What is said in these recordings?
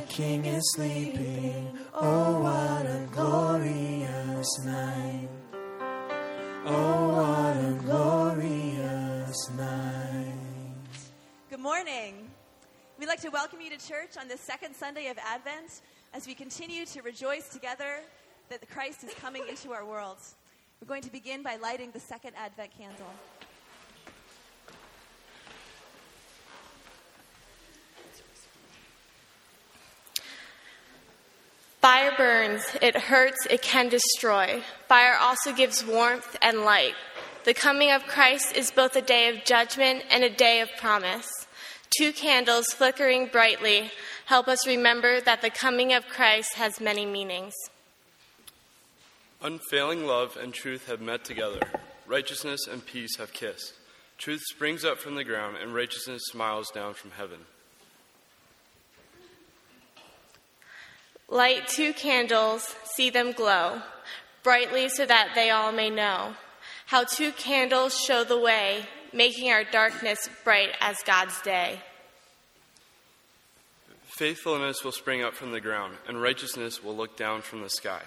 the king is sleeping. Oh, what a glorious night! Oh, what a glorious night. Good morning. We'd like to welcome you to church on this second Sunday of Advent as we continue to rejoice together that Christ is coming into our world. We're going to begin by lighting the second Advent candle. Fire burns, it hurts, it can destroy. Fire also gives warmth and light. The coming of Christ is both a day of judgment and a day of promise. Two candles flickering brightly help us remember that the coming of Christ has many meanings. Unfailing love and truth have met together. Righteousness and peace have kissed. Truth springs up from the ground, and righteousness smiles down from heaven. Light two candles, see them glow brightly so that they all may know how two candles show the way, making our darkness bright as God's day. Faithfulness will spring up from the ground, and righteousness will look down from the sky.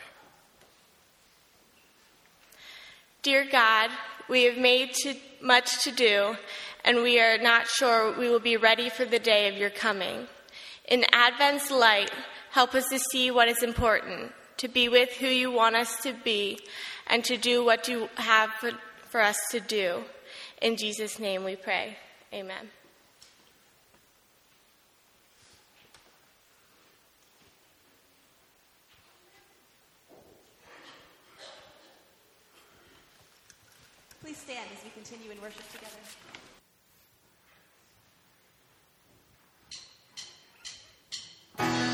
Dear God, we have made too much to do, and we are not sure we will be ready for the day of your coming. In Advent's light, help us to see what is important, to be with who you want us to be, and to do what you have for, for us to do. In Jesus' name we pray. Amen. Please stand as we continue in worship together. Angels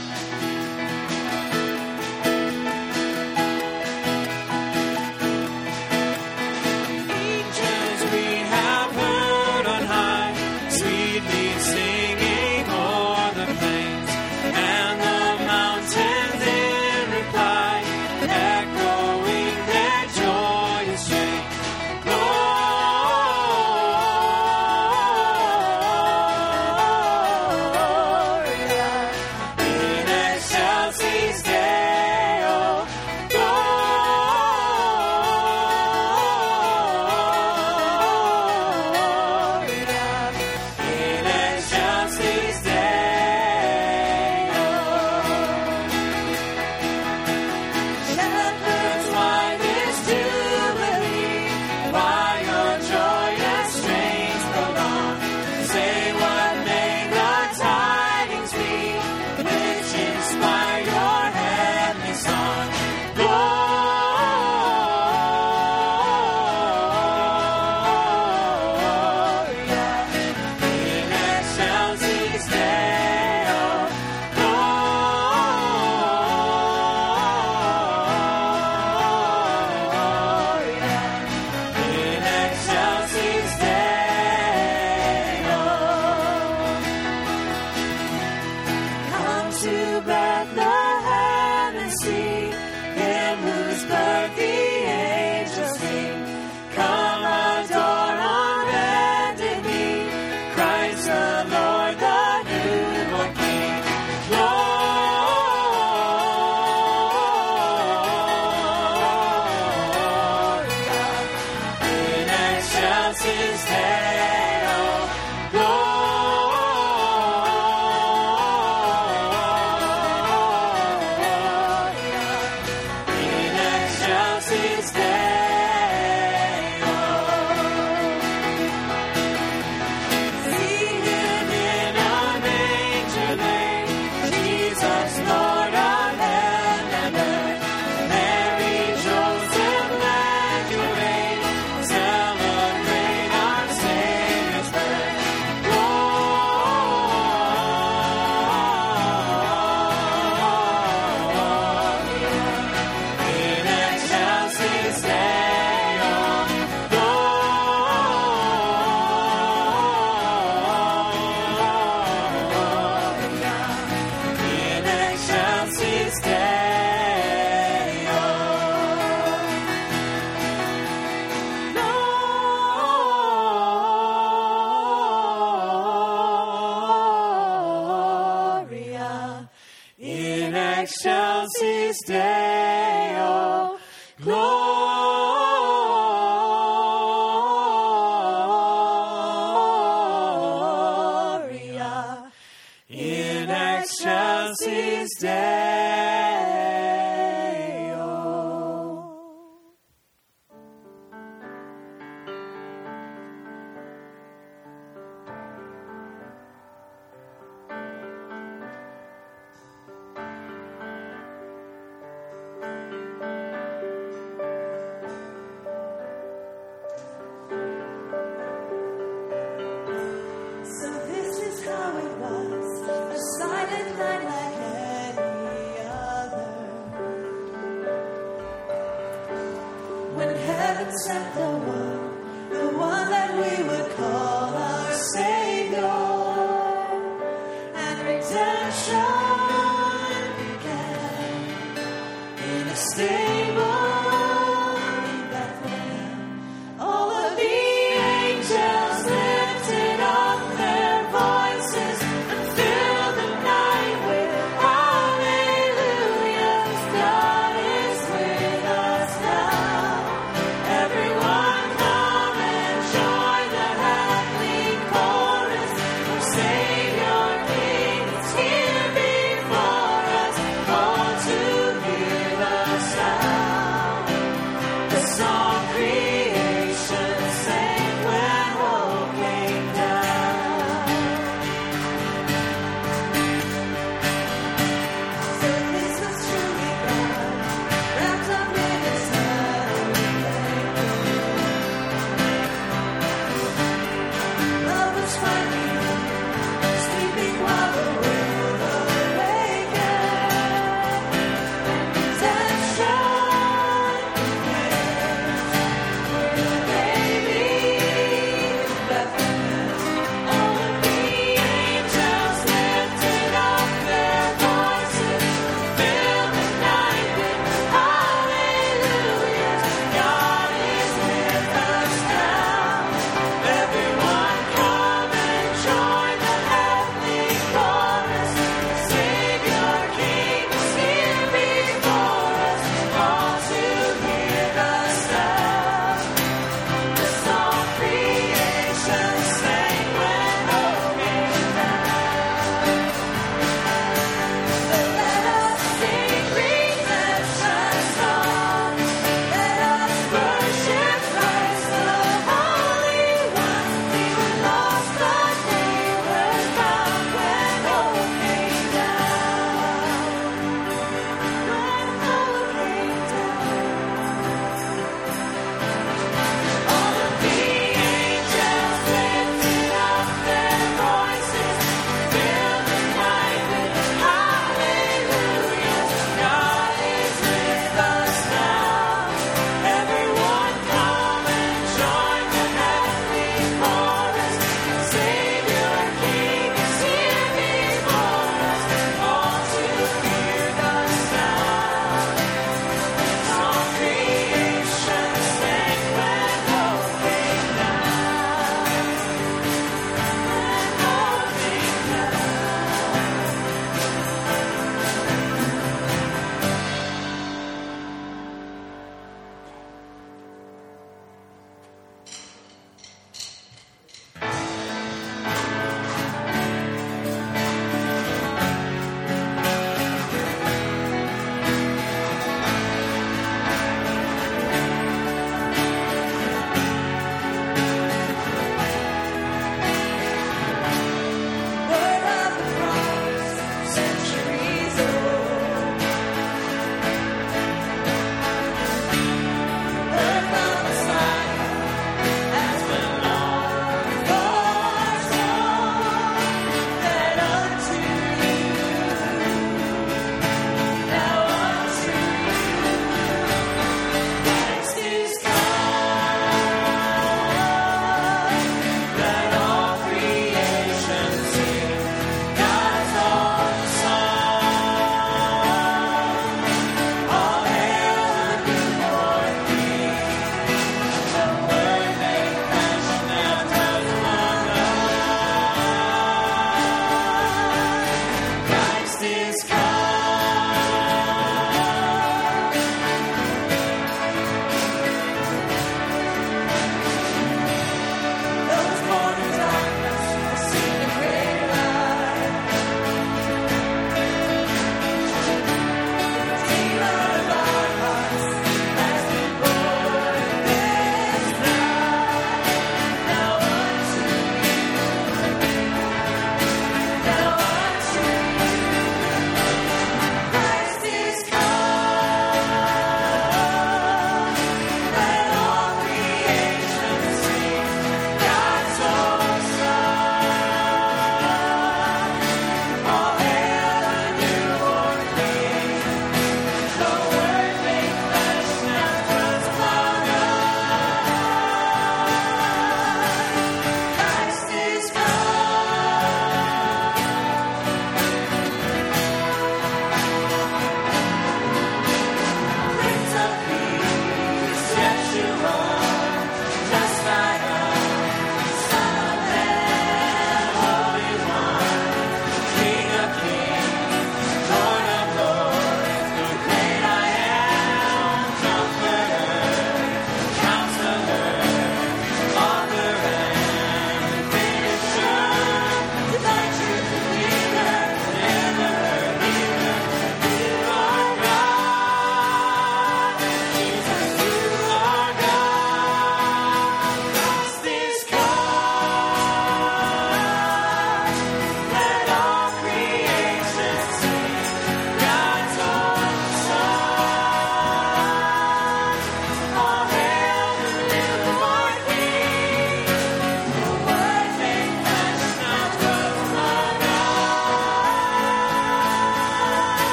Deus Deo. Glory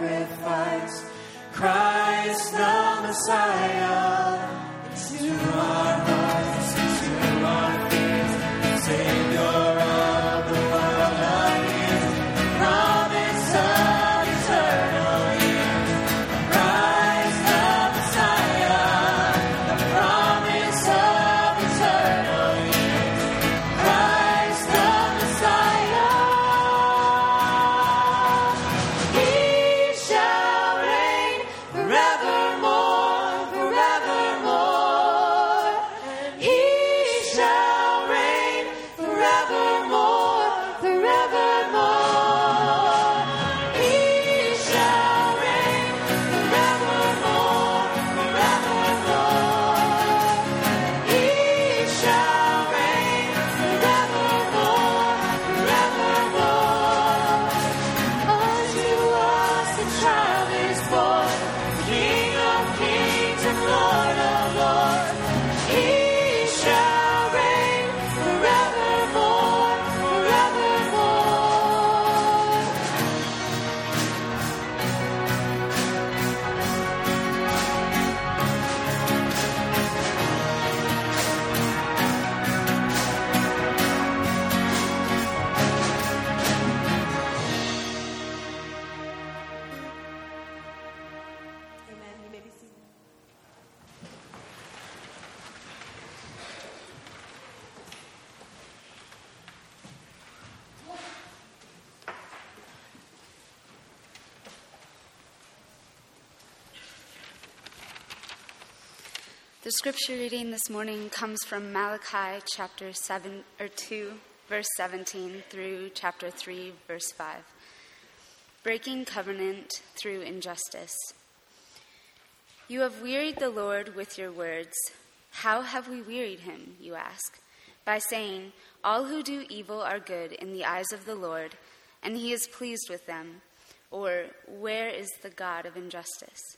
sacrifice. Christ the Messiah, scripture reading this morning comes from Malachi chapter 7 or 2 verse 17 through chapter 3 verse 5. Breaking covenant through injustice. You have wearied the Lord with your words. How have we wearied him, you ask? By saying, All who do evil are good in the eyes of the Lord, and he is pleased with them. Or, Where is the God of injustice?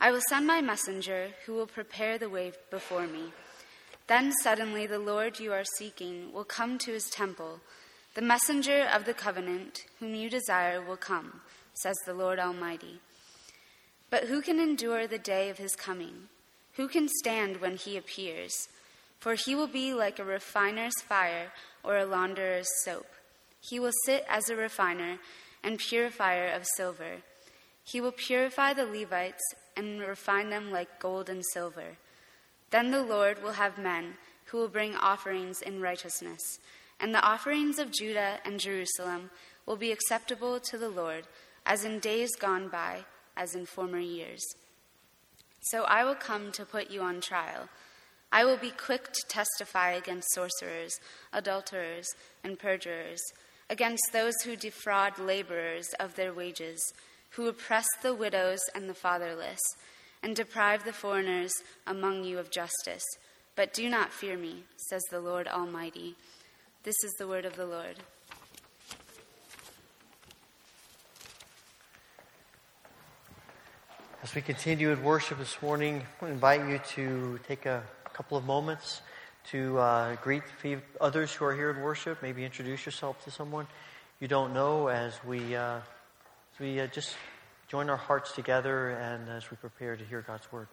I will send my messenger who will prepare the way before me. Then suddenly the Lord you are seeking will come to his temple. The messenger of the covenant whom you desire will come, says the Lord Almighty. But who can endure the day of his coming? Who can stand when he appears? For he will be like a refiner's fire or a launderer's soap. He will sit as a refiner and purifier of silver. He will purify the Levites and refine them like gold and silver. Then the Lord will have men who will bring offerings in righteousness, and the offerings of Judah and Jerusalem will be acceptable to the Lord, as in days gone by, as in former years. So I will come to put you on trial. I will be quick to testify against sorcerers, adulterers, and perjurers, against those who defraud laborers of their wages, who oppress the widows and the fatherless, and deprive the foreigners among you of justice. But do not fear me, says the Lord Almighty. This is the word of the Lord. As we continue in worship this morning, I invite you to take a couple of moments to uh, greet others who are here in worship. Maybe introduce yourself to someone you don't know as we, uh, we uh, just join our hearts together and as we prepare to hear God's word.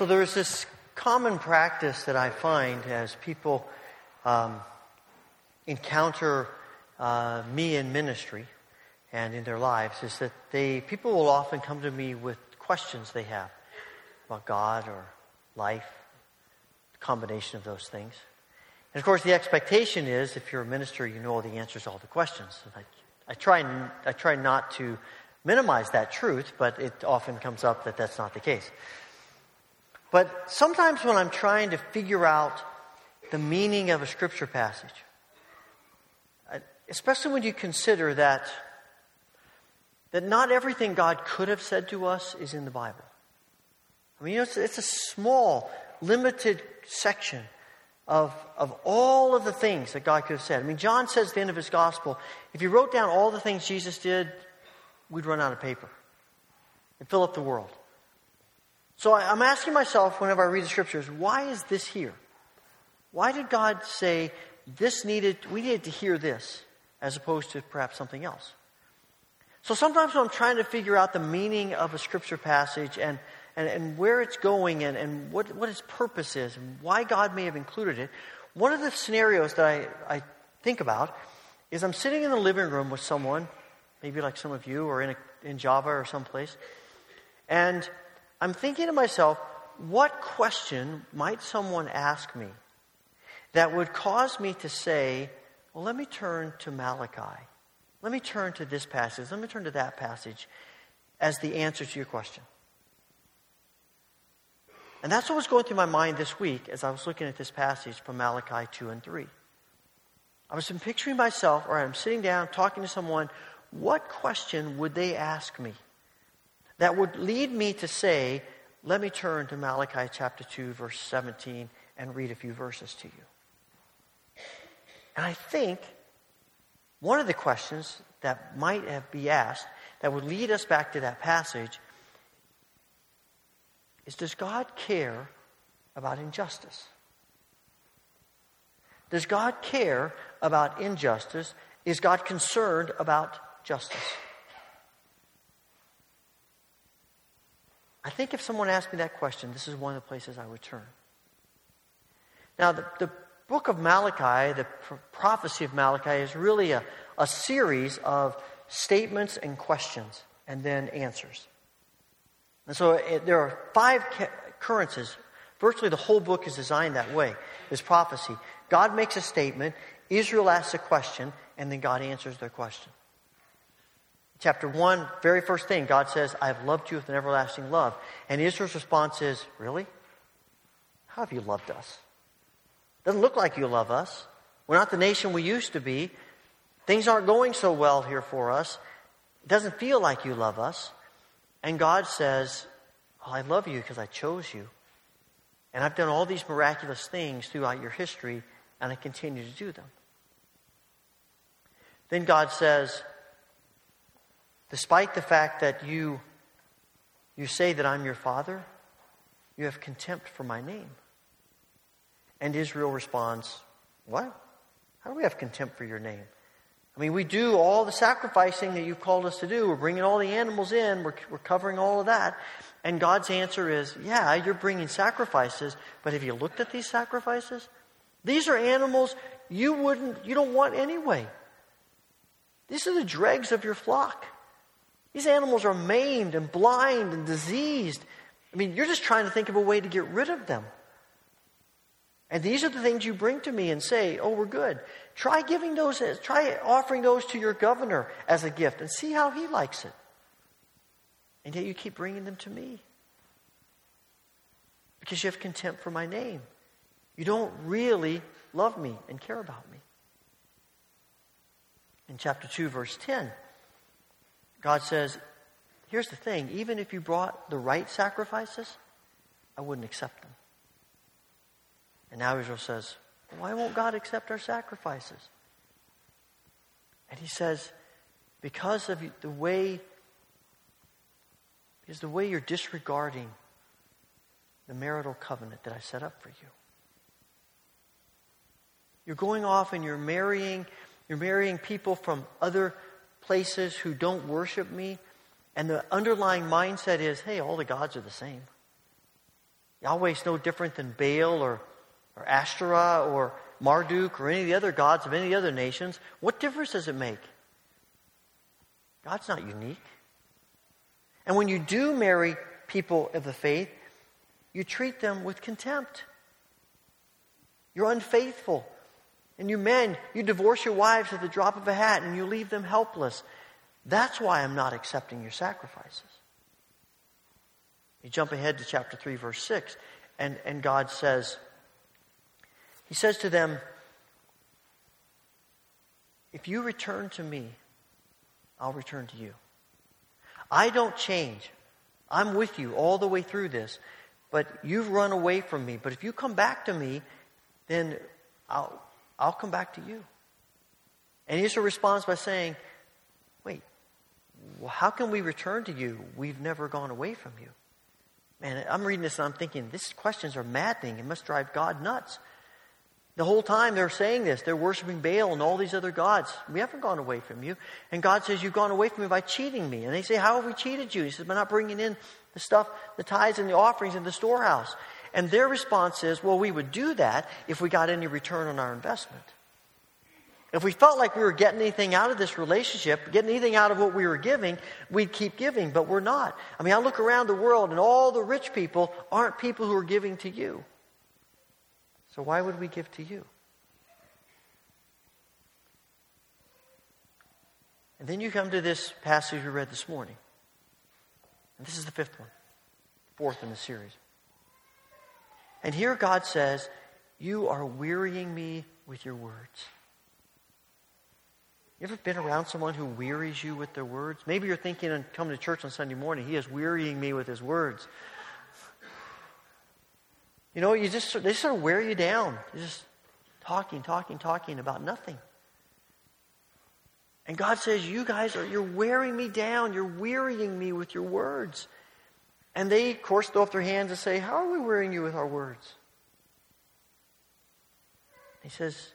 So there's this common practice that I find as people um, encounter uh, me in ministry and in their lives is that they people will often come to me with questions they have about God or life, combination of those things. And of course, the expectation is if you're a minister, you know all the answers to all the questions. I, I, try, I try not to minimize that truth, but it often comes up that that's not the case. But sometimes when I'm trying to figure out the meaning of a scripture passage, especially when you consider that, that not everything God could have said to us is in the Bible. I mean, you know, it's, it's a small, limited section of, of all of the things that God could have said. I mean, John says at the end of his gospel, if you wrote down all the things Jesus did, we'd run out of paper and fill up the world. So I'm asking myself whenever I read the scriptures, why is this here? Why did God say this needed, we needed to hear this as opposed to perhaps something else? So sometimes when I'm trying to figure out the meaning of a scripture passage and, and, and where it's going and, and what, what its purpose is and why God may have included it, one of the scenarios that I, I think about is I'm sitting in the living room with someone, maybe like some of you or in, a, in Java or someplace, and I'm thinking to myself, what question might someone ask me that would cause me to say, well, let me turn to Malachi. Let me turn to this passage. Let me turn to that passage as the answer to your question. And that's what was going through my mind this week as I was looking at this passage from Malachi 2 and 3. I was picturing myself, or I'm sitting down talking to someone, what question would they ask me? That would lead me to say, let me turn to Malachi chapter 2, verse 17, and read a few verses to you. And I think one of the questions that might have be asked that would lead us back to that passage is Does God care about injustice? Does God care about injustice? Is God concerned about justice? I think if someone asked me that question, this is one of the places I would turn. Now, the, the book of Malachi, the prophecy of Malachi, is really a, a series of statements and questions and then answers. And so it, there are five occurrences. Virtually the whole book is designed that way, this prophecy. God makes a statement, Israel asks a question, and then God answers their question. Chapter 1, very first thing, God says, I have loved you with an everlasting love. And Israel's response is, Really? How have you loved us? Doesn't look like you love us. We're not the nation we used to be. Things aren't going so well here for us. It doesn't feel like you love us. And God says, oh, I love you because I chose you. And I've done all these miraculous things throughout your history, and I continue to do them. Then God says, despite the fact that you, you say that I'm your father, you have contempt for my name. And Israel responds, What? How do we have contempt for your name? I mean, we do all the sacrificing that you've called us to do. We're bringing all the animals in, we're, we're covering all of that. And God's answer is, Yeah, you're bringing sacrifices, but have you looked at these sacrifices? These are animals you wouldn't, you don't want anyway. These are the dregs of your flock. These animals are maimed and blind and diseased. I mean, you're just trying to think of a way to get rid of them. And these are the things you bring to me and say, oh, we're good. Try giving those, try offering those to your governor as a gift and see how he likes it. And yet you keep bringing them to me. Because you have contempt for my name. You don't really love me and care about me. In chapter 2, verse 10, God says, Here's the thing even if you brought the right sacrifices, I wouldn't accept them. And now Israel says, Why won't God accept our sacrifices? And he says, Because of the way, is the way you're disregarding the marital covenant that I set up for you. You're going off and you're marrying, you're marrying people from other places who don't worship me. And the underlying mindset is, hey, all the gods are the same. Yahweh's no different than Baal or or Ashtoreth or Marduk or any of the other gods of any of the other nations, what difference does it make? God's not unique. And when you do marry people of the faith, you treat them with contempt. You're unfaithful. And you men, you divorce your wives at the drop of a hat and you leave them helpless. That's why I'm not accepting your sacrifices. You jump ahead to chapter 3, verse 6, and, and God says, he says to them, If you return to me, I'll return to you. I don't change. I'm with you all the way through this, but you've run away from me. But if you come back to me, then I'll, I'll come back to you. And Israel responds by saying, Wait, how can we return to you? We've never gone away from you. Man, I'm reading this and I'm thinking, these questions are maddening. It must drive God nuts. The whole time they're saying this, they're worshiping Baal and all these other gods. We haven't gone away from you. And God says, You've gone away from me by cheating me. And they say, How have we cheated you? He says, By not bringing in the stuff, the tithes and the offerings in the storehouse. And their response is, Well, we would do that if we got any return on our investment. If we felt like we were getting anything out of this relationship, getting anything out of what we were giving, we'd keep giving, but we're not. I mean, I look around the world and all the rich people aren't people who are giving to you. So why would we give to you? And then you come to this passage we read this morning. And this is the fifth one, fourth in the series. And here God says, You are wearying me with your words. You ever been around someone who wearies you with their words? Maybe you're thinking and coming to church on Sunday morning, he is wearying me with his words. You know, you just they sort of wear you down. You're just talking, talking, talking about nothing. And God says, You guys are you're wearing me down, you're wearying me with your words. And they, of course, throw up their hands and say, How are we wearying you with our words? He says,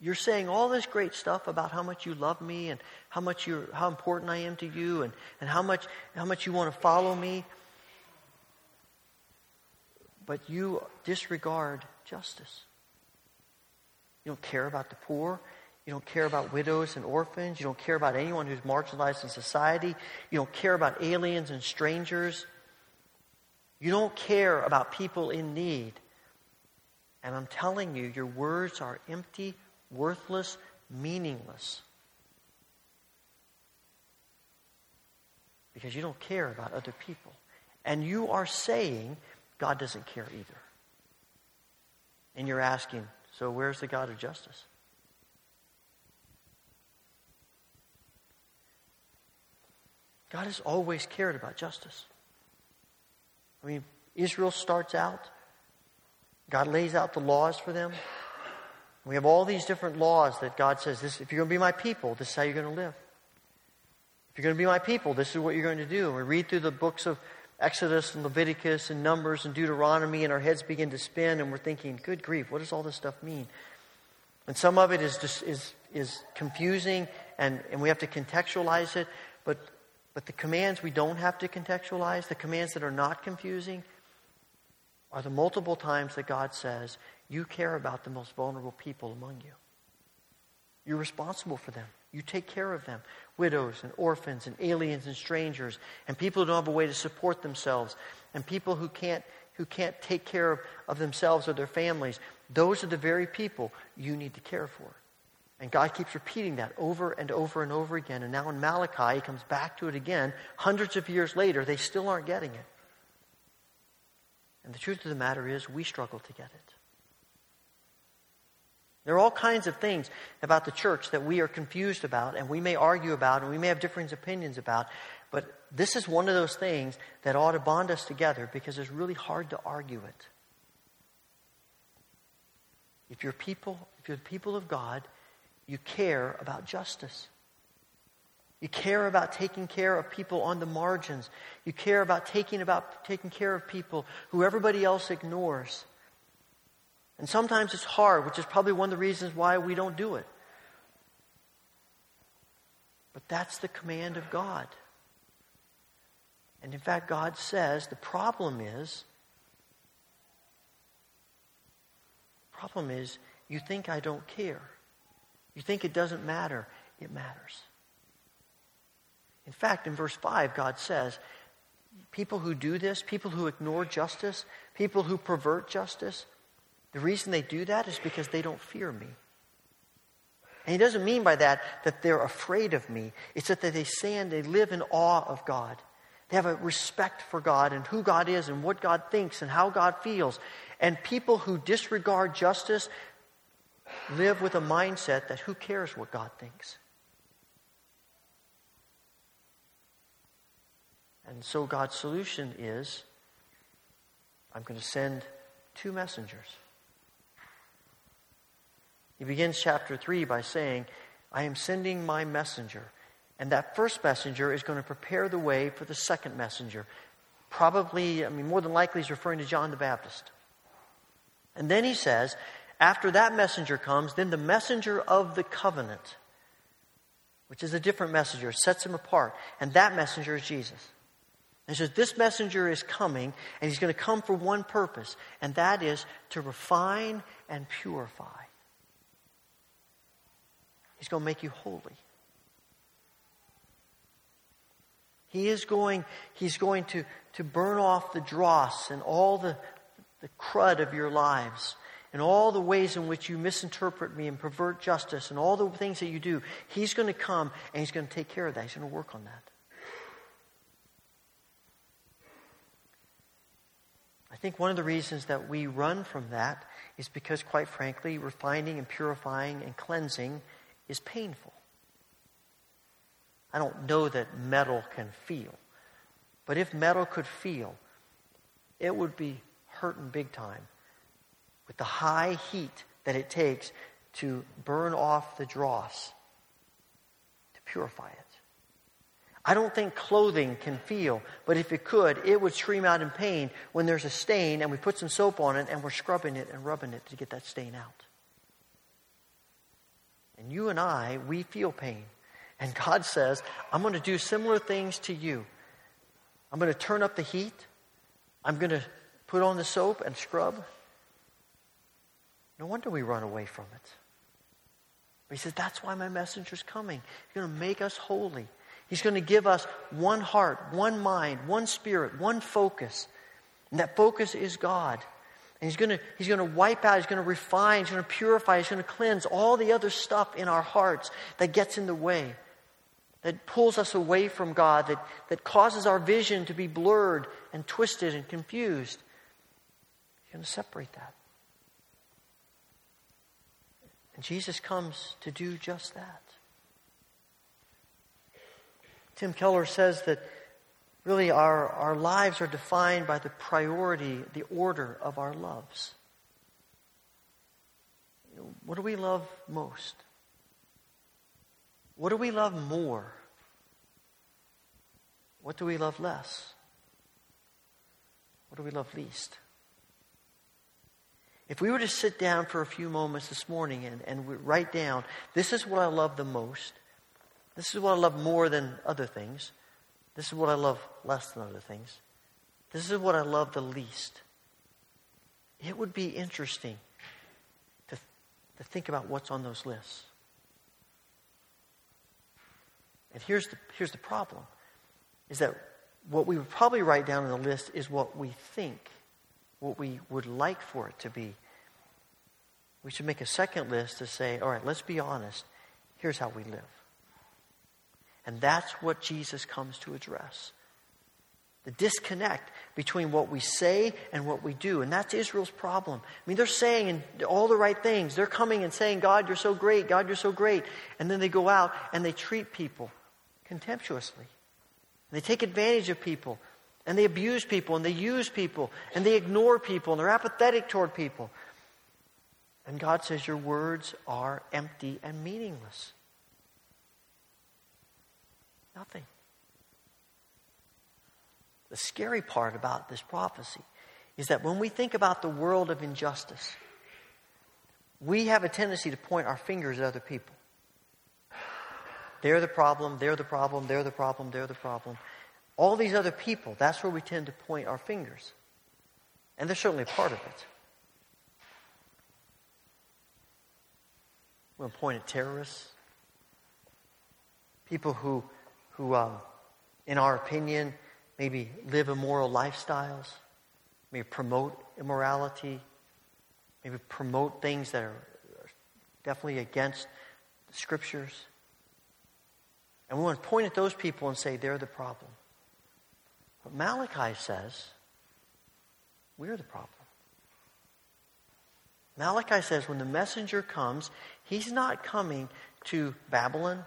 You're saying all this great stuff about how much you love me and how much you how important I am to you and, and how much how much you want to follow me. But you disregard justice. You don't care about the poor. You don't care about widows and orphans. You don't care about anyone who's marginalized in society. You don't care about aliens and strangers. You don't care about people in need. And I'm telling you, your words are empty, worthless, meaningless. Because you don't care about other people. And you are saying God doesn't care either. And you're asking, so where's the God of justice? God has always cared about justice. I mean, Israel starts out, God lays out the laws for them. We have all these different laws that God says, this, if you're going to be my people, this is how you're going to live. If you're going to be my people, this is what you're going to do. And we read through the books of Exodus and Leviticus and Numbers and Deuteronomy, and our heads begin to spin, and we're thinking, good grief, what does all this stuff mean? And some of it is, just, is, is confusing, and, and we have to contextualize it. But but the commands we don't have to contextualize, the commands that are not confusing, are the multiple times that God says, You care about the most vulnerable people among you. You're responsible for them. You take care of them widows and orphans and aliens and strangers and people who don't have a way to support themselves and people who can't, who can't take care of, of themselves or their families. Those are the very people you need to care for. And God keeps repeating that over and over and over again. And now in Malachi, he comes back to it again. Hundreds of years later, they still aren't getting it. And the truth of the matter is, we struggle to get it. There are all kinds of things about the church that we are confused about, and we may argue about, and we may have different opinions about. But this is one of those things that ought to bond us together because it's really hard to argue it. If you're people, if you're the people of God, you care about justice. You care about taking care of people on the margins. You care about taking about taking care of people who everybody else ignores. And sometimes it's hard, which is probably one of the reasons why we don't do it. But that's the command of God. And in fact, God says the problem is the problem is you think I don't care. You think it doesn't matter. It matters. In fact, in verse 5, God says, people who do this, people who ignore justice, people who pervert justice, the reason they do that is because they don't fear me. And he doesn't mean by that that they're afraid of me. It's that they stand, they live in awe of God. They have a respect for God and who God is and what God thinks and how God feels. And people who disregard justice, live with a mindset that who cares what God thinks? And so God's solution is I'm going to send two messengers. He begins chapter 3 by saying, I am sending my messenger. And that first messenger is going to prepare the way for the second messenger. Probably, I mean, more than likely, he's referring to John the Baptist. And then he says, after that messenger comes, then the messenger of the covenant, which is a different messenger, sets him apart. And that messenger is Jesus. And says, This messenger is coming, and he's going to come for one purpose, and that is to refine and purify. He's going to make you holy. He is going, he's going to, to burn off the dross and all the, the crud of your lives and all the ways in which you misinterpret me and pervert justice and all the things that you do, He's going to come and He's going to take care of that. He's going to work on that. I think one of the reasons that we run from that is because, quite frankly, refining and purifying and cleansing is painful. I don't know that metal can feel, but if metal could feel, it would be hurting big time with the high heat that it takes to burn off the dross, to purify it. I don't think clothing can feel, but if it could, it would scream out in pain when there's a stain and we put some soap on it and we're scrubbing it and rubbing it to get that stain out. And you and I, we feel pain. And God says, I'm going to do similar things to you. I'm going to turn up the heat. I'm going to put on the soap and scrub. No wonder we run away from it. But he says, That's why my messenger's coming. He's going to make us holy. He's going to give us one heart, one mind, one spirit, one focus. And that focus is God. And he's going, to, he's going to wipe out, he's going to refine, he's going to purify, he's going to cleanse all the other stuff in our hearts that gets in the way, that pulls us away from God, that, that causes our vision to be blurred and twisted and confused. He's going to separate that. And Jesus comes to do just that. Tim Keller says that really our, our lives are defined by the priority, the order of our loves. What do we love most? What do we love more? What do we love less? What do we love least? If we were to sit down for a few moments this morning and, and write down, this is what I love the most, this is what I love more than other things. This is what I love less than other things. This is what I love the least. It would be interesting to, to think about what's on those lists. And here's the, here's the problem is that what we would probably write down on the list is what we think, what we would like for it to be. We should make a second list to say, all right, let's be honest. Here's how we live. And that's what Jesus comes to address. The disconnect between what we say and what we do. And that's Israel's problem. I mean, they're saying all the right things. They're coming and saying, God, you're so great. God, you're so great. And then they go out and they treat people contemptuously. They take advantage of people. And they abuse people. And they use people. And they ignore people. And they're apathetic toward people. And God says, Your words are empty and meaningless. Nothing. The scary part about this prophecy is that when we think about the world of injustice, we have a tendency to point our fingers at other people. They're the problem, they're the problem, they're the problem, they're the problem. All these other people, that's where we tend to point our fingers. And they're certainly a part of it. To point at terrorists, people who who, um, in our opinion, maybe live immoral lifestyles, maybe promote immorality, maybe promote things that are definitely against the scriptures. And we want to point at those people and say they're the problem. But Malachi says we're the problem. Malachi says when the messenger comes, he's not coming to Babylon.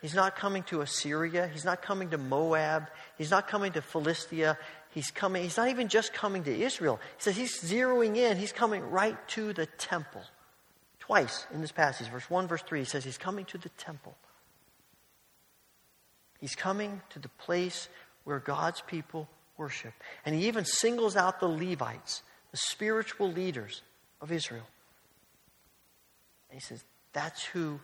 He's not coming to Assyria. He's not coming to Moab. He's not coming to Philistia. He's coming, he's not even just coming to Israel. He says he's zeroing in, he's coming right to the temple. Twice in this passage, verse 1, verse 3, he says he's coming to the temple. He's coming to the place where God's people worship. And he even singles out the Levites, the spiritual leaders of Israel. He says, that's who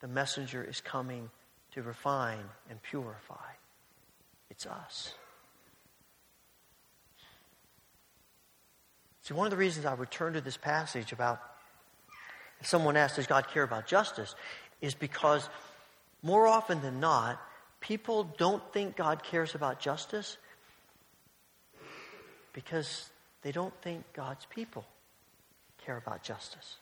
the messenger is coming to refine and purify. It's us. See, one of the reasons I would turn to this passage about if someone asks, Does God care about justice? is because more often than not, people don't think God cares about justice because they don't think God's people care about justice.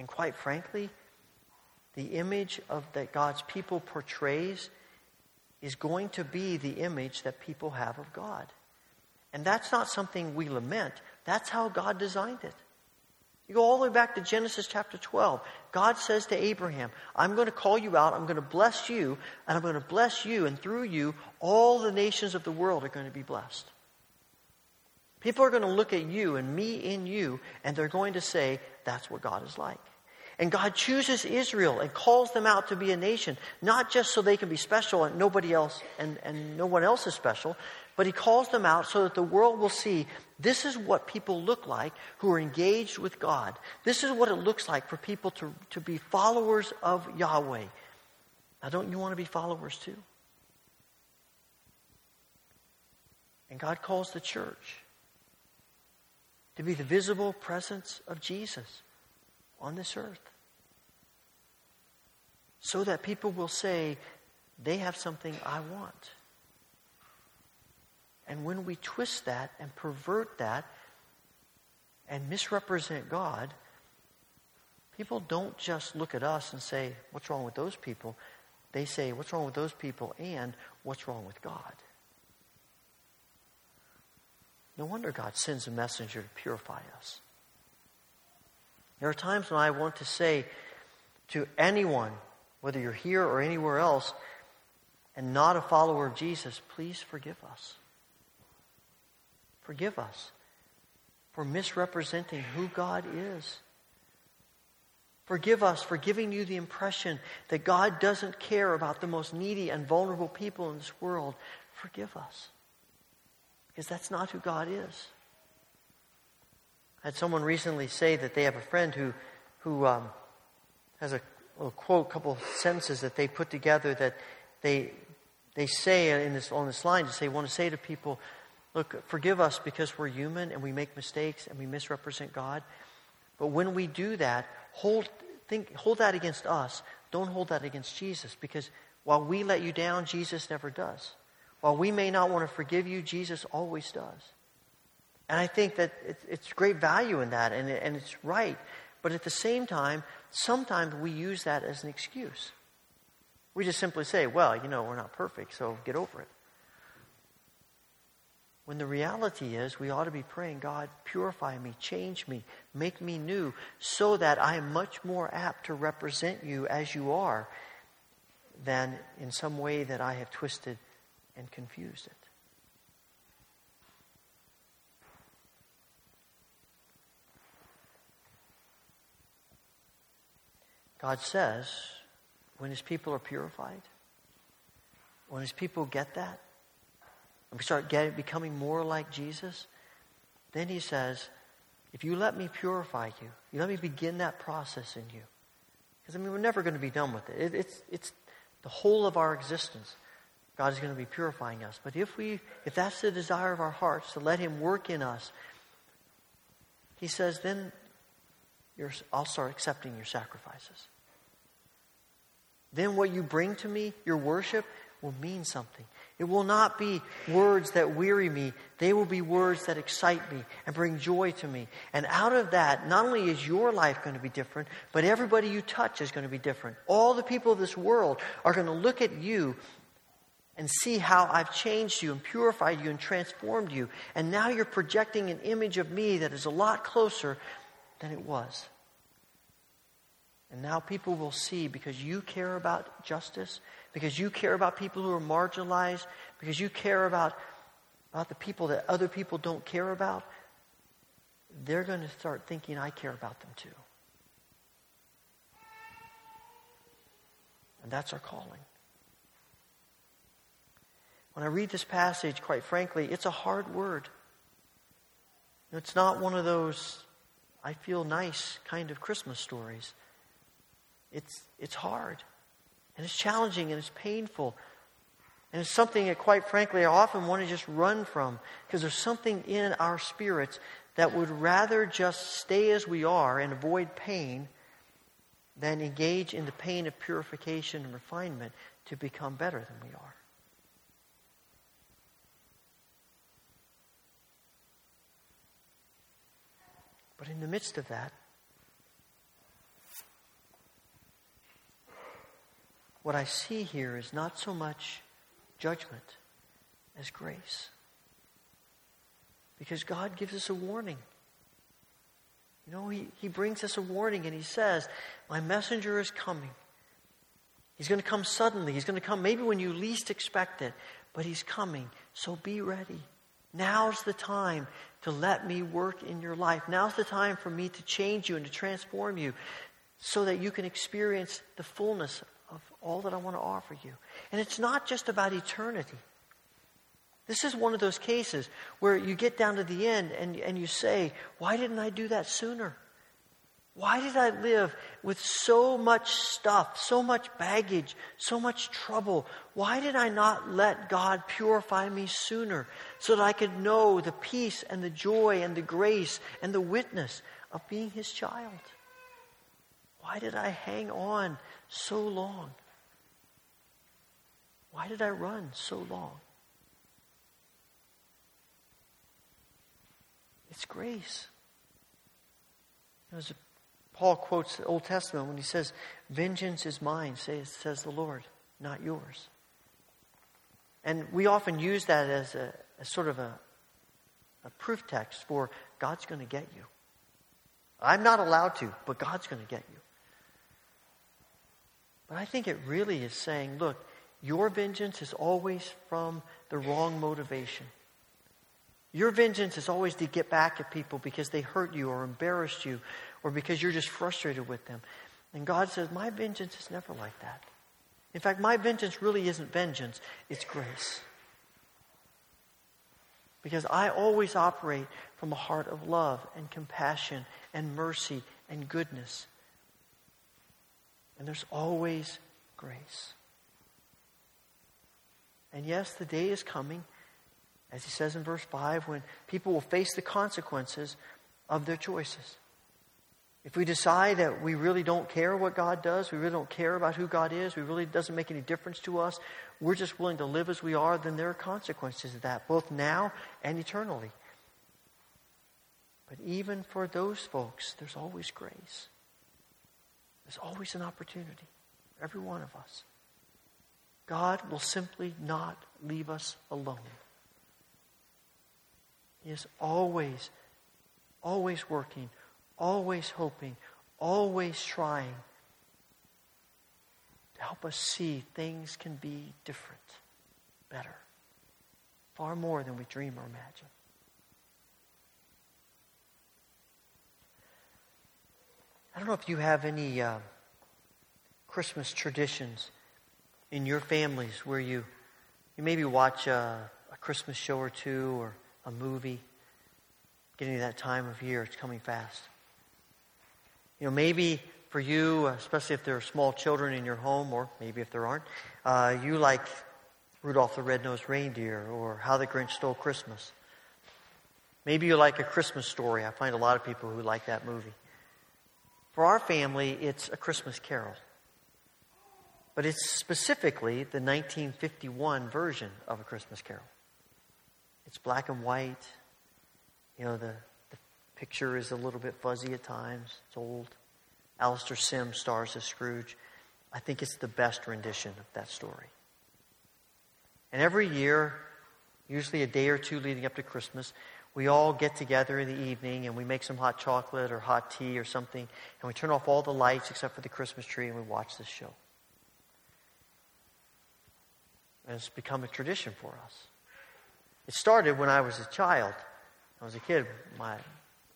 And quite frankly, the image of that God's people portrays is going to be the image that people have of God. And that's not something we lament. That's how God designed it. You go all the way back to Genesis chapter 12. God says to Abraham, I'm going to call you out, I'm going to bless you, and I'm going to bless you, and through you, all the nations of the world are going to be blessed. People are going to look at you and me in you, and they're going to say, That's what God is like. And God chooses Israel and calls them out to be a nation, not just so they can be special and nobody else and, and no one else is special, but He calls them out so that the world will see this is what people look like who are engaged with God. This is what it looks like for people to, to be followers of Yahweh. Now, don't you want to be followers too? And God calls the church to be the visible presence of Jesus on this earth. So that people will say, they have something I want. And when we twist that and pervert that and misrepresent God, people don't just look at us and say, What's wrong with those people? They say, What's wrong with those people? and What's wrong with God? No wonder God sends a messenger to purify us. There are times when I want to say to anyone, whether you're here or anywhere else, and not a follower of Jesus, please forgive us. Forgive us for misrepresenting who God is. Forgive us for giving you the impression that God doesn't care about the most needy and vulnerable people in this world. Forgive us. Because that's not who God is. I had someone recently say that they have a friend who, who um, has a little quote, a couple sentences that they put together that they, they say in this, on this line, just they want to say to people, look, forgive us because we're human and we make mistakes and we misrepresent God. But when we do that, hold, think, hold that against us. Don't hold that against Jesus because while we let you down, Jesus never does. While we may not want to forgive you, Jesus always does. And I think that it's great value in that, and, and it's right. But at the same time, sometimes we use that as an excuse. We just simply say, well, you know, we're not perfect, so get over it. When the reality is, we ought to be praying, God, purify me, change me, make me new, so that I am much more apt to represent you as you are than in some way that I have twisted and confused it. God says, when his people are purified, when his people get that, and we start getting, becoming more like Jesus, then he says, if you let me purify you, you let me begin that process in you. Because, I mean, we're never going to be done with it. it. It's, it's the whole of our existence. God is going to be purifying us. But if we, if that's the desire of our hearts, to let him work in us, he says, then I'll start accepting your sacrifices. Then what you bring to me, your worship, will mean something. It will not be words that weary me. They will be words that excite me and bring joy to me. And out of that, not only is your life going to be different, but everybody you touch is going to be different. All the people of this world are going to look at you and see how I've changed you and purified you and transformed you. And now you're projecting an image of me that is a lot closer than it was. And now people will see because you care about justice, because you care about people who are marginalized, because you care about, about the people that other people don't care about, they're going to start thinking, I care about them too. And that's our calling. When I read this passage, quite frankly, it's a hard word. It's not one of those I feel nice kind of Christmas stories. It's, it's hard. And it's challenging and it's painful. And it's something that, quite frankly, I often want to just run from because there's something in our spirits that would rather just stay as we are and avoid pain than engage in the pain of purification and refinement to become better than we are. But in the midst of that, what I see here is not so much judgment as grace. Because God gives us a warning. You know, he, he brings us a warning and he says, My messenger is coming. He's going to come suddenly. He's going to come maybe when you least expect it, but he's coming. So be ready. Now's the time to let me work in your life. Now's the time for me to change you and to transform you so that you can experience the fullness of all that I want to offer you. And it's not just about eternity. This is one of those cases where you get down to the end and, and you say, Why didn't I do that sooner? Why did I live with so much stuff, so much baggage, so much trouble? Why did I not let God purify me sooner so that I could know the peace and the joy and the grace and the witness of being His child? Why did I hang on so long? Why did I run so long? It's grace. As Paul quotes the Old Testament when he says, Vengeance is mine, says the Lord, not yours. And we often use that as a as sort of a, a proof text for God's going to get you. I'm not allowed to, but God's going to get you. But I think it really is saying, look, your vengeance is always from the wrong motivation. Your vengeance is always to get back at people because they hurt you or embarrassed you or because you're just frustrated with them. And God says, My vengeance is never like that. In fact, my vengeance really isn't vengeance, it's grace. Because I always operate from a heart of love and compassion and mercy and goodness. And there's always grace. And yes, the day is coming as he says in verse 5, when people will face the consequences of their choices. If we decide that we really don't care what God does, we really don't care about who God is, we really doesn't make any difference to us, we're just willing to live as we are, then there are consequences of that, both now and eternally. But even for those folks, there's always grace. There's always an opportunity, for every one of us. God will simply not leave us alone. He is always, always working, always hoping, always trying to help us see things can be different, better, far more than we dream or imagine. I don't know if you have any uh, Christmas traditions in your families where you, you maybe watch a, a Christmas show or two or a movie. Getting to that time of year, it's coming fast. You know, maybe for you, especially if there are small children in your home, or maybe if there aren't, uh, you like Rudolph the Red-Nosed Reindeer or How the Grinch Stole Christmas. Maybe you like A Christmas Story. I find a lot of people who like that movie. For our family, it's A Christmas Carol. But it's specifically the 1951 version of A Christmas Carol. It's black and white. You know, the, the picture is a little bit fuzzy at times. It's old. Alastair Sim stars as Scrooge. I think it's the best rendition of that story. And every year, usually a day or two leading up to Christmas, we all get together in the evening and we make some hot chocolate or hot tea or something, and we turn off all the lights except for the Christmas tree and we watch this show. And it's become a tradition for us. It started when I was a child. I was a kid. My,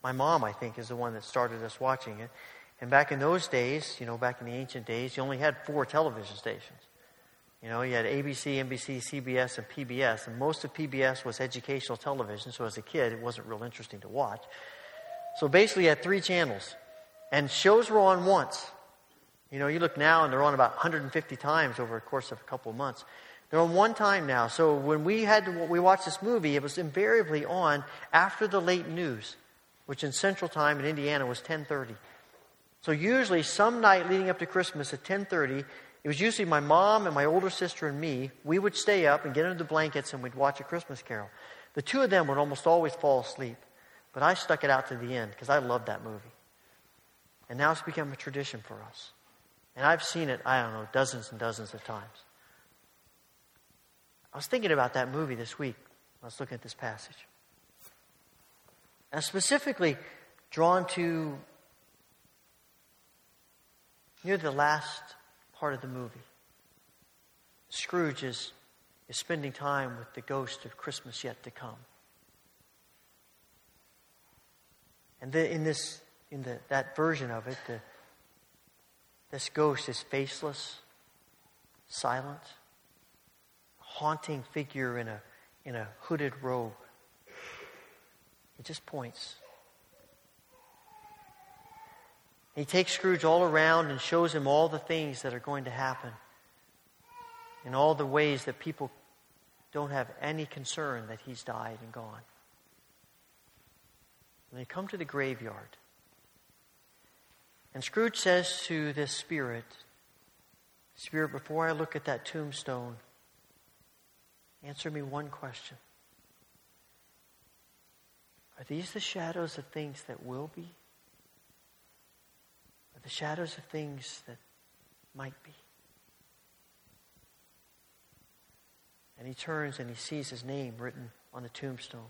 my mom, I think, is the one that started us watching it. And back in those days, you know, back in the ancient days, you only had four television stations. You know, you had ABC, NBC, CBS, and PBS. And most of PBS was educational television, so as a kid, it wasn't real interesting to watch. So basically, you had three channels. And shows were on once. You know, you look now and they're on about 150 times over the course of a couple of months. They're on one time now. So when we had to, we watched this movie, it was invariably on after the late news, which in Central Time in Indiana was 10:30. So usually some night leading up to Christmas at 10:30, it was usually my mom and my older sister and me. We would stay up and get under the blankets and we'd watch a Christmas Carol. The two of them would almost always fall asleep, but I stuck it out to the end because I loved that movie. And now it's become a tradition for us. And I've seen it, I don't know, dozens and dozens of times. I was thinking about that movie this week. I was looking at this passage. And specifically, drawn to near the last part of the movie. Scrooge is, is spending time with the ghost of Christmas yet to come. And the, in this, in the, that version of it, the, this ghost is faceless, silent, haunting figure in a, in a hooded robe. He just points. He takes Scrooge all around and shows him all the things that are going to happen in all the ways that people don't have any concern that he's died and gone. And they come to the graveyard. And Scrooge says to this spirit, Spirit, before I look at that tombstone, answer me one question. Are these the shadows of things that will be? Or the shadows of things that might be? And he turns and he sees his name written on the tombstone.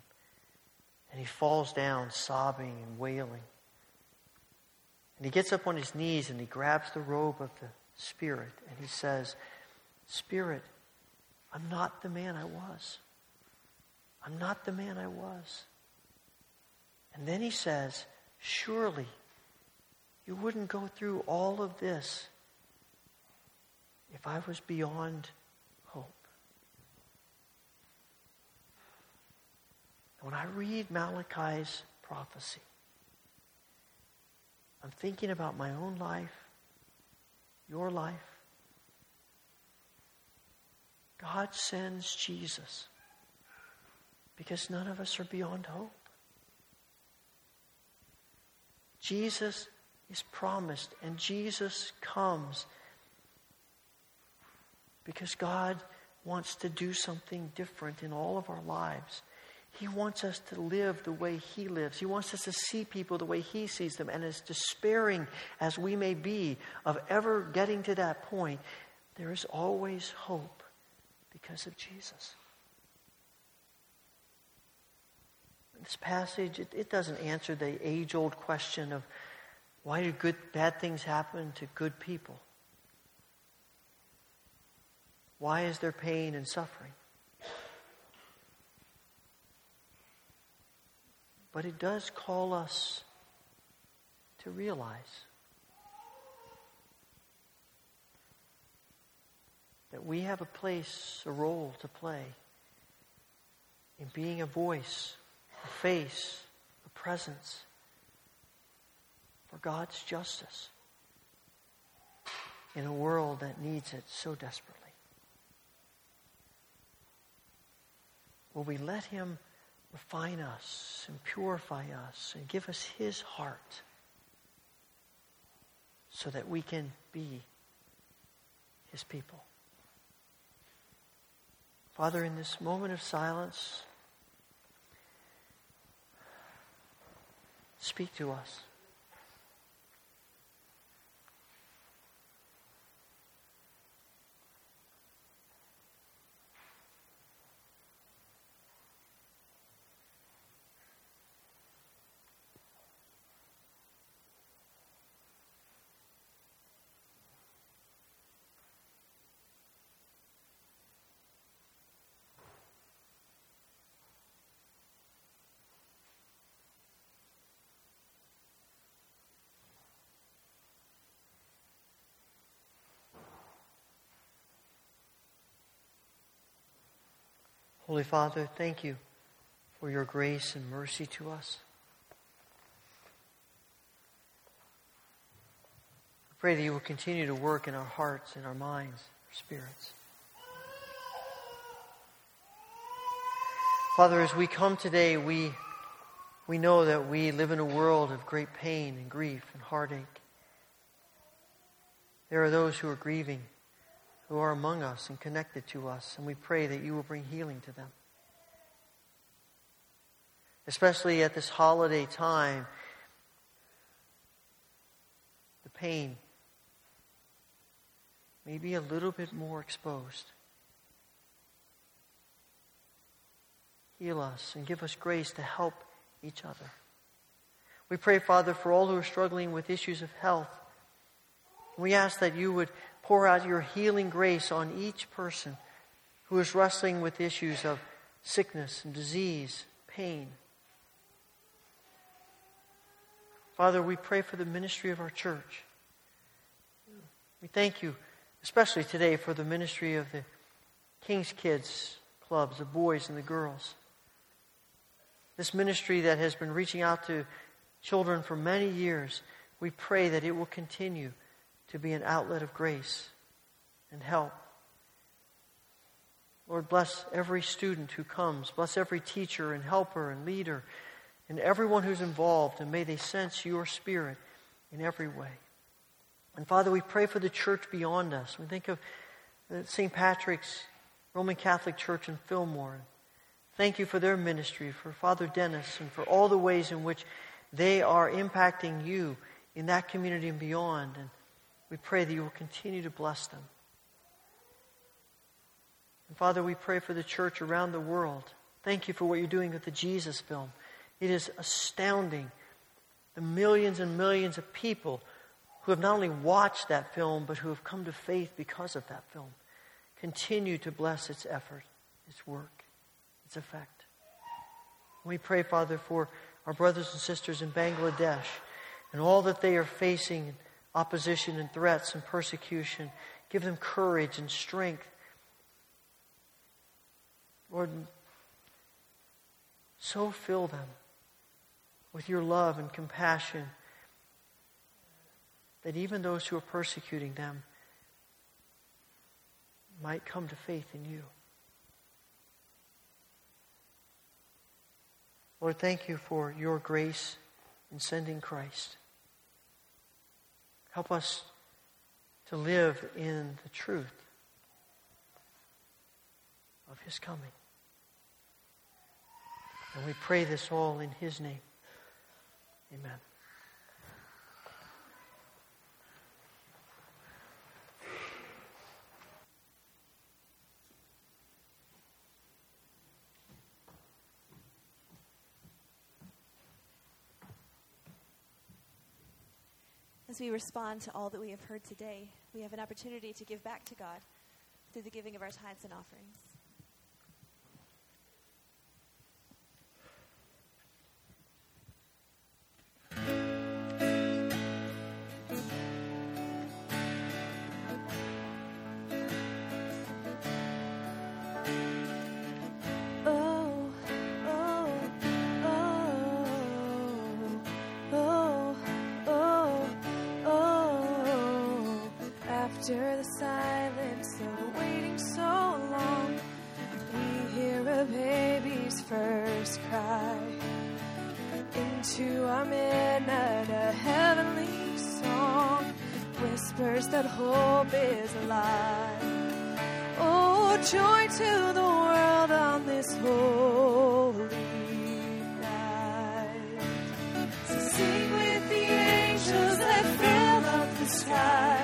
And he falls down, sobbing and wailing. And he gets up on his knees and he grabs the robe of the Spirit and he says, Spirit, I'm not the man I was. I'm not the man I was. And then he says, Surely you wouldn't go through all of this if I was beyond hope. When I read Malachi's prophecy, I'm thinking about my own life, your life. God sends Jesus because none of us are beyond hope. Jesus is promised, and Jesus comes because God wants to do something different in all of our lives. He wants us to live the way He lives. He wants us to see people the way He sees them. And as despairing as we may be of ever getting to that point, there is always hope because of Jesus. This passage, it, it doesn't answer the age old question of why do good, bad things happen to good people? Why is there pain and suffering? But it does call us to realize that we have a place, a role to play in being a voice, a face, a presence for God's justice in a world that needs it so desperately. Will we let Him? refine us and purify us and give us His heart so that we can be His people. Father, in this moment of silence, speak to us. Holy Father, thank you for your grace and mercy to us. I pray that you will continue to work in our hearts, in our minds, our spirits. Father, as we come today, we, we know that we live in a world of great pain and grief and heartache. There are those who are grieving who are among us and connected to us, and we pray that you will bring healing to them. Especially at this holiday time, the pain may be a little bit more exposed. Heal us and give us grace to help each other. We pray, Father, for all who are struggling with issues of health. We ask that you would pour out your healing grace on each person who is wrestling with issues of sickness and disease, pain. Father, we pray for the ministry of our church. We thank you, especially today, for the ministry of the King's Kids clubs, the boys and the girls. This ministry that has been reaching out to children for many years, we pray that it will continue to be an outlet of grace and help. Lord, bless every student who comes. Bless every teacher and helper and leader and everyone who's involved, and may they sense your spirit in every way. And Father, we pray for the church beyond us. We think of uh, St. Patrick's Roman Catholic Church in Fillmore. Thank you for their ministry, for Father Dennis, and for all the ways in which they are impacting you in that community and beyond. And we pray that you will continue to bless them. And Father, we pray for the church around the world. Thank you for what you're doing with the Jesus film. It is astounding the millions and millions of people who have not only watched that film, but who have come to faith because of that film. Continue to bless its effort, its work, its effect. We pray, Father, for our brothers and sisters in Bangladesh and all that they are facing opposition and threats and persecution. Give them courage and strength. Lord, so fill them with your love and compassion that even those who are persecuting them might come to faith in you. Lord, thank you for your grace in sending Christ. Help us to live in the truth of his coming. And we pray this all in his name. Amen. As we respond to all that we have heard today, we have an opportunity to give back to God through the giving of our tithes and offerings. Silence of waiting so long, we hear a baby's first cry. Into our midnight, a heavenly song whispers that hope is alive. Oh, joy to the world on this holy night. So sing with the angels that fill up the sky.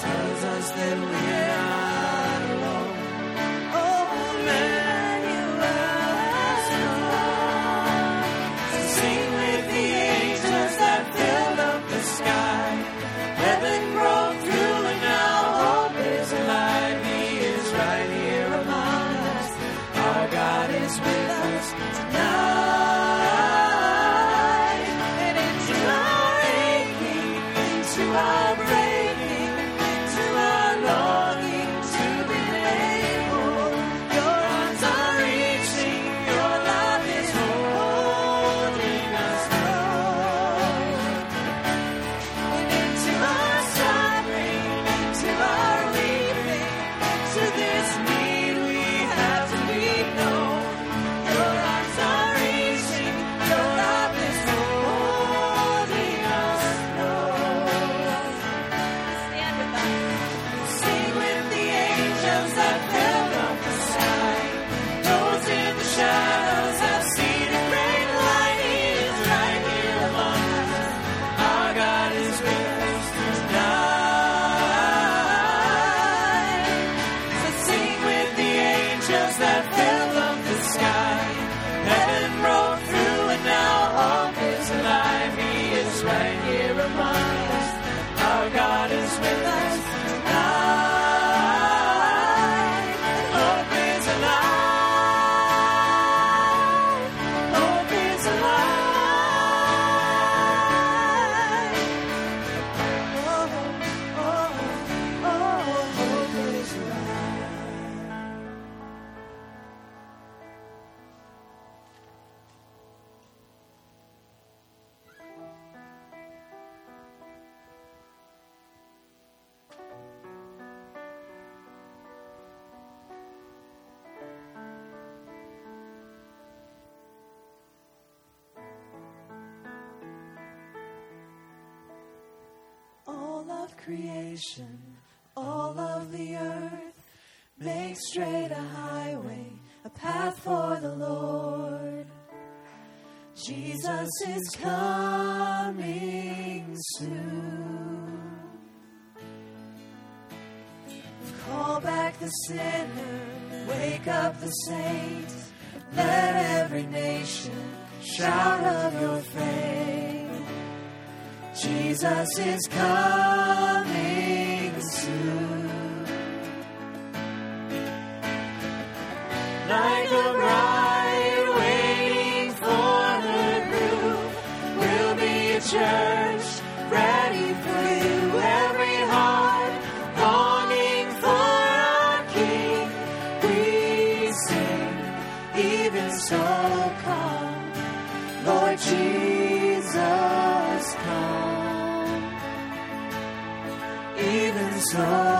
tells us that we're not is coming soon. Call back the sinner, wake up the saint, let every nation shout of your fame. Jesus is coming soon. Like a bride. church, ready for you, every heart longing for our King. We sing, even so come, Lord Jesus, come. Even so.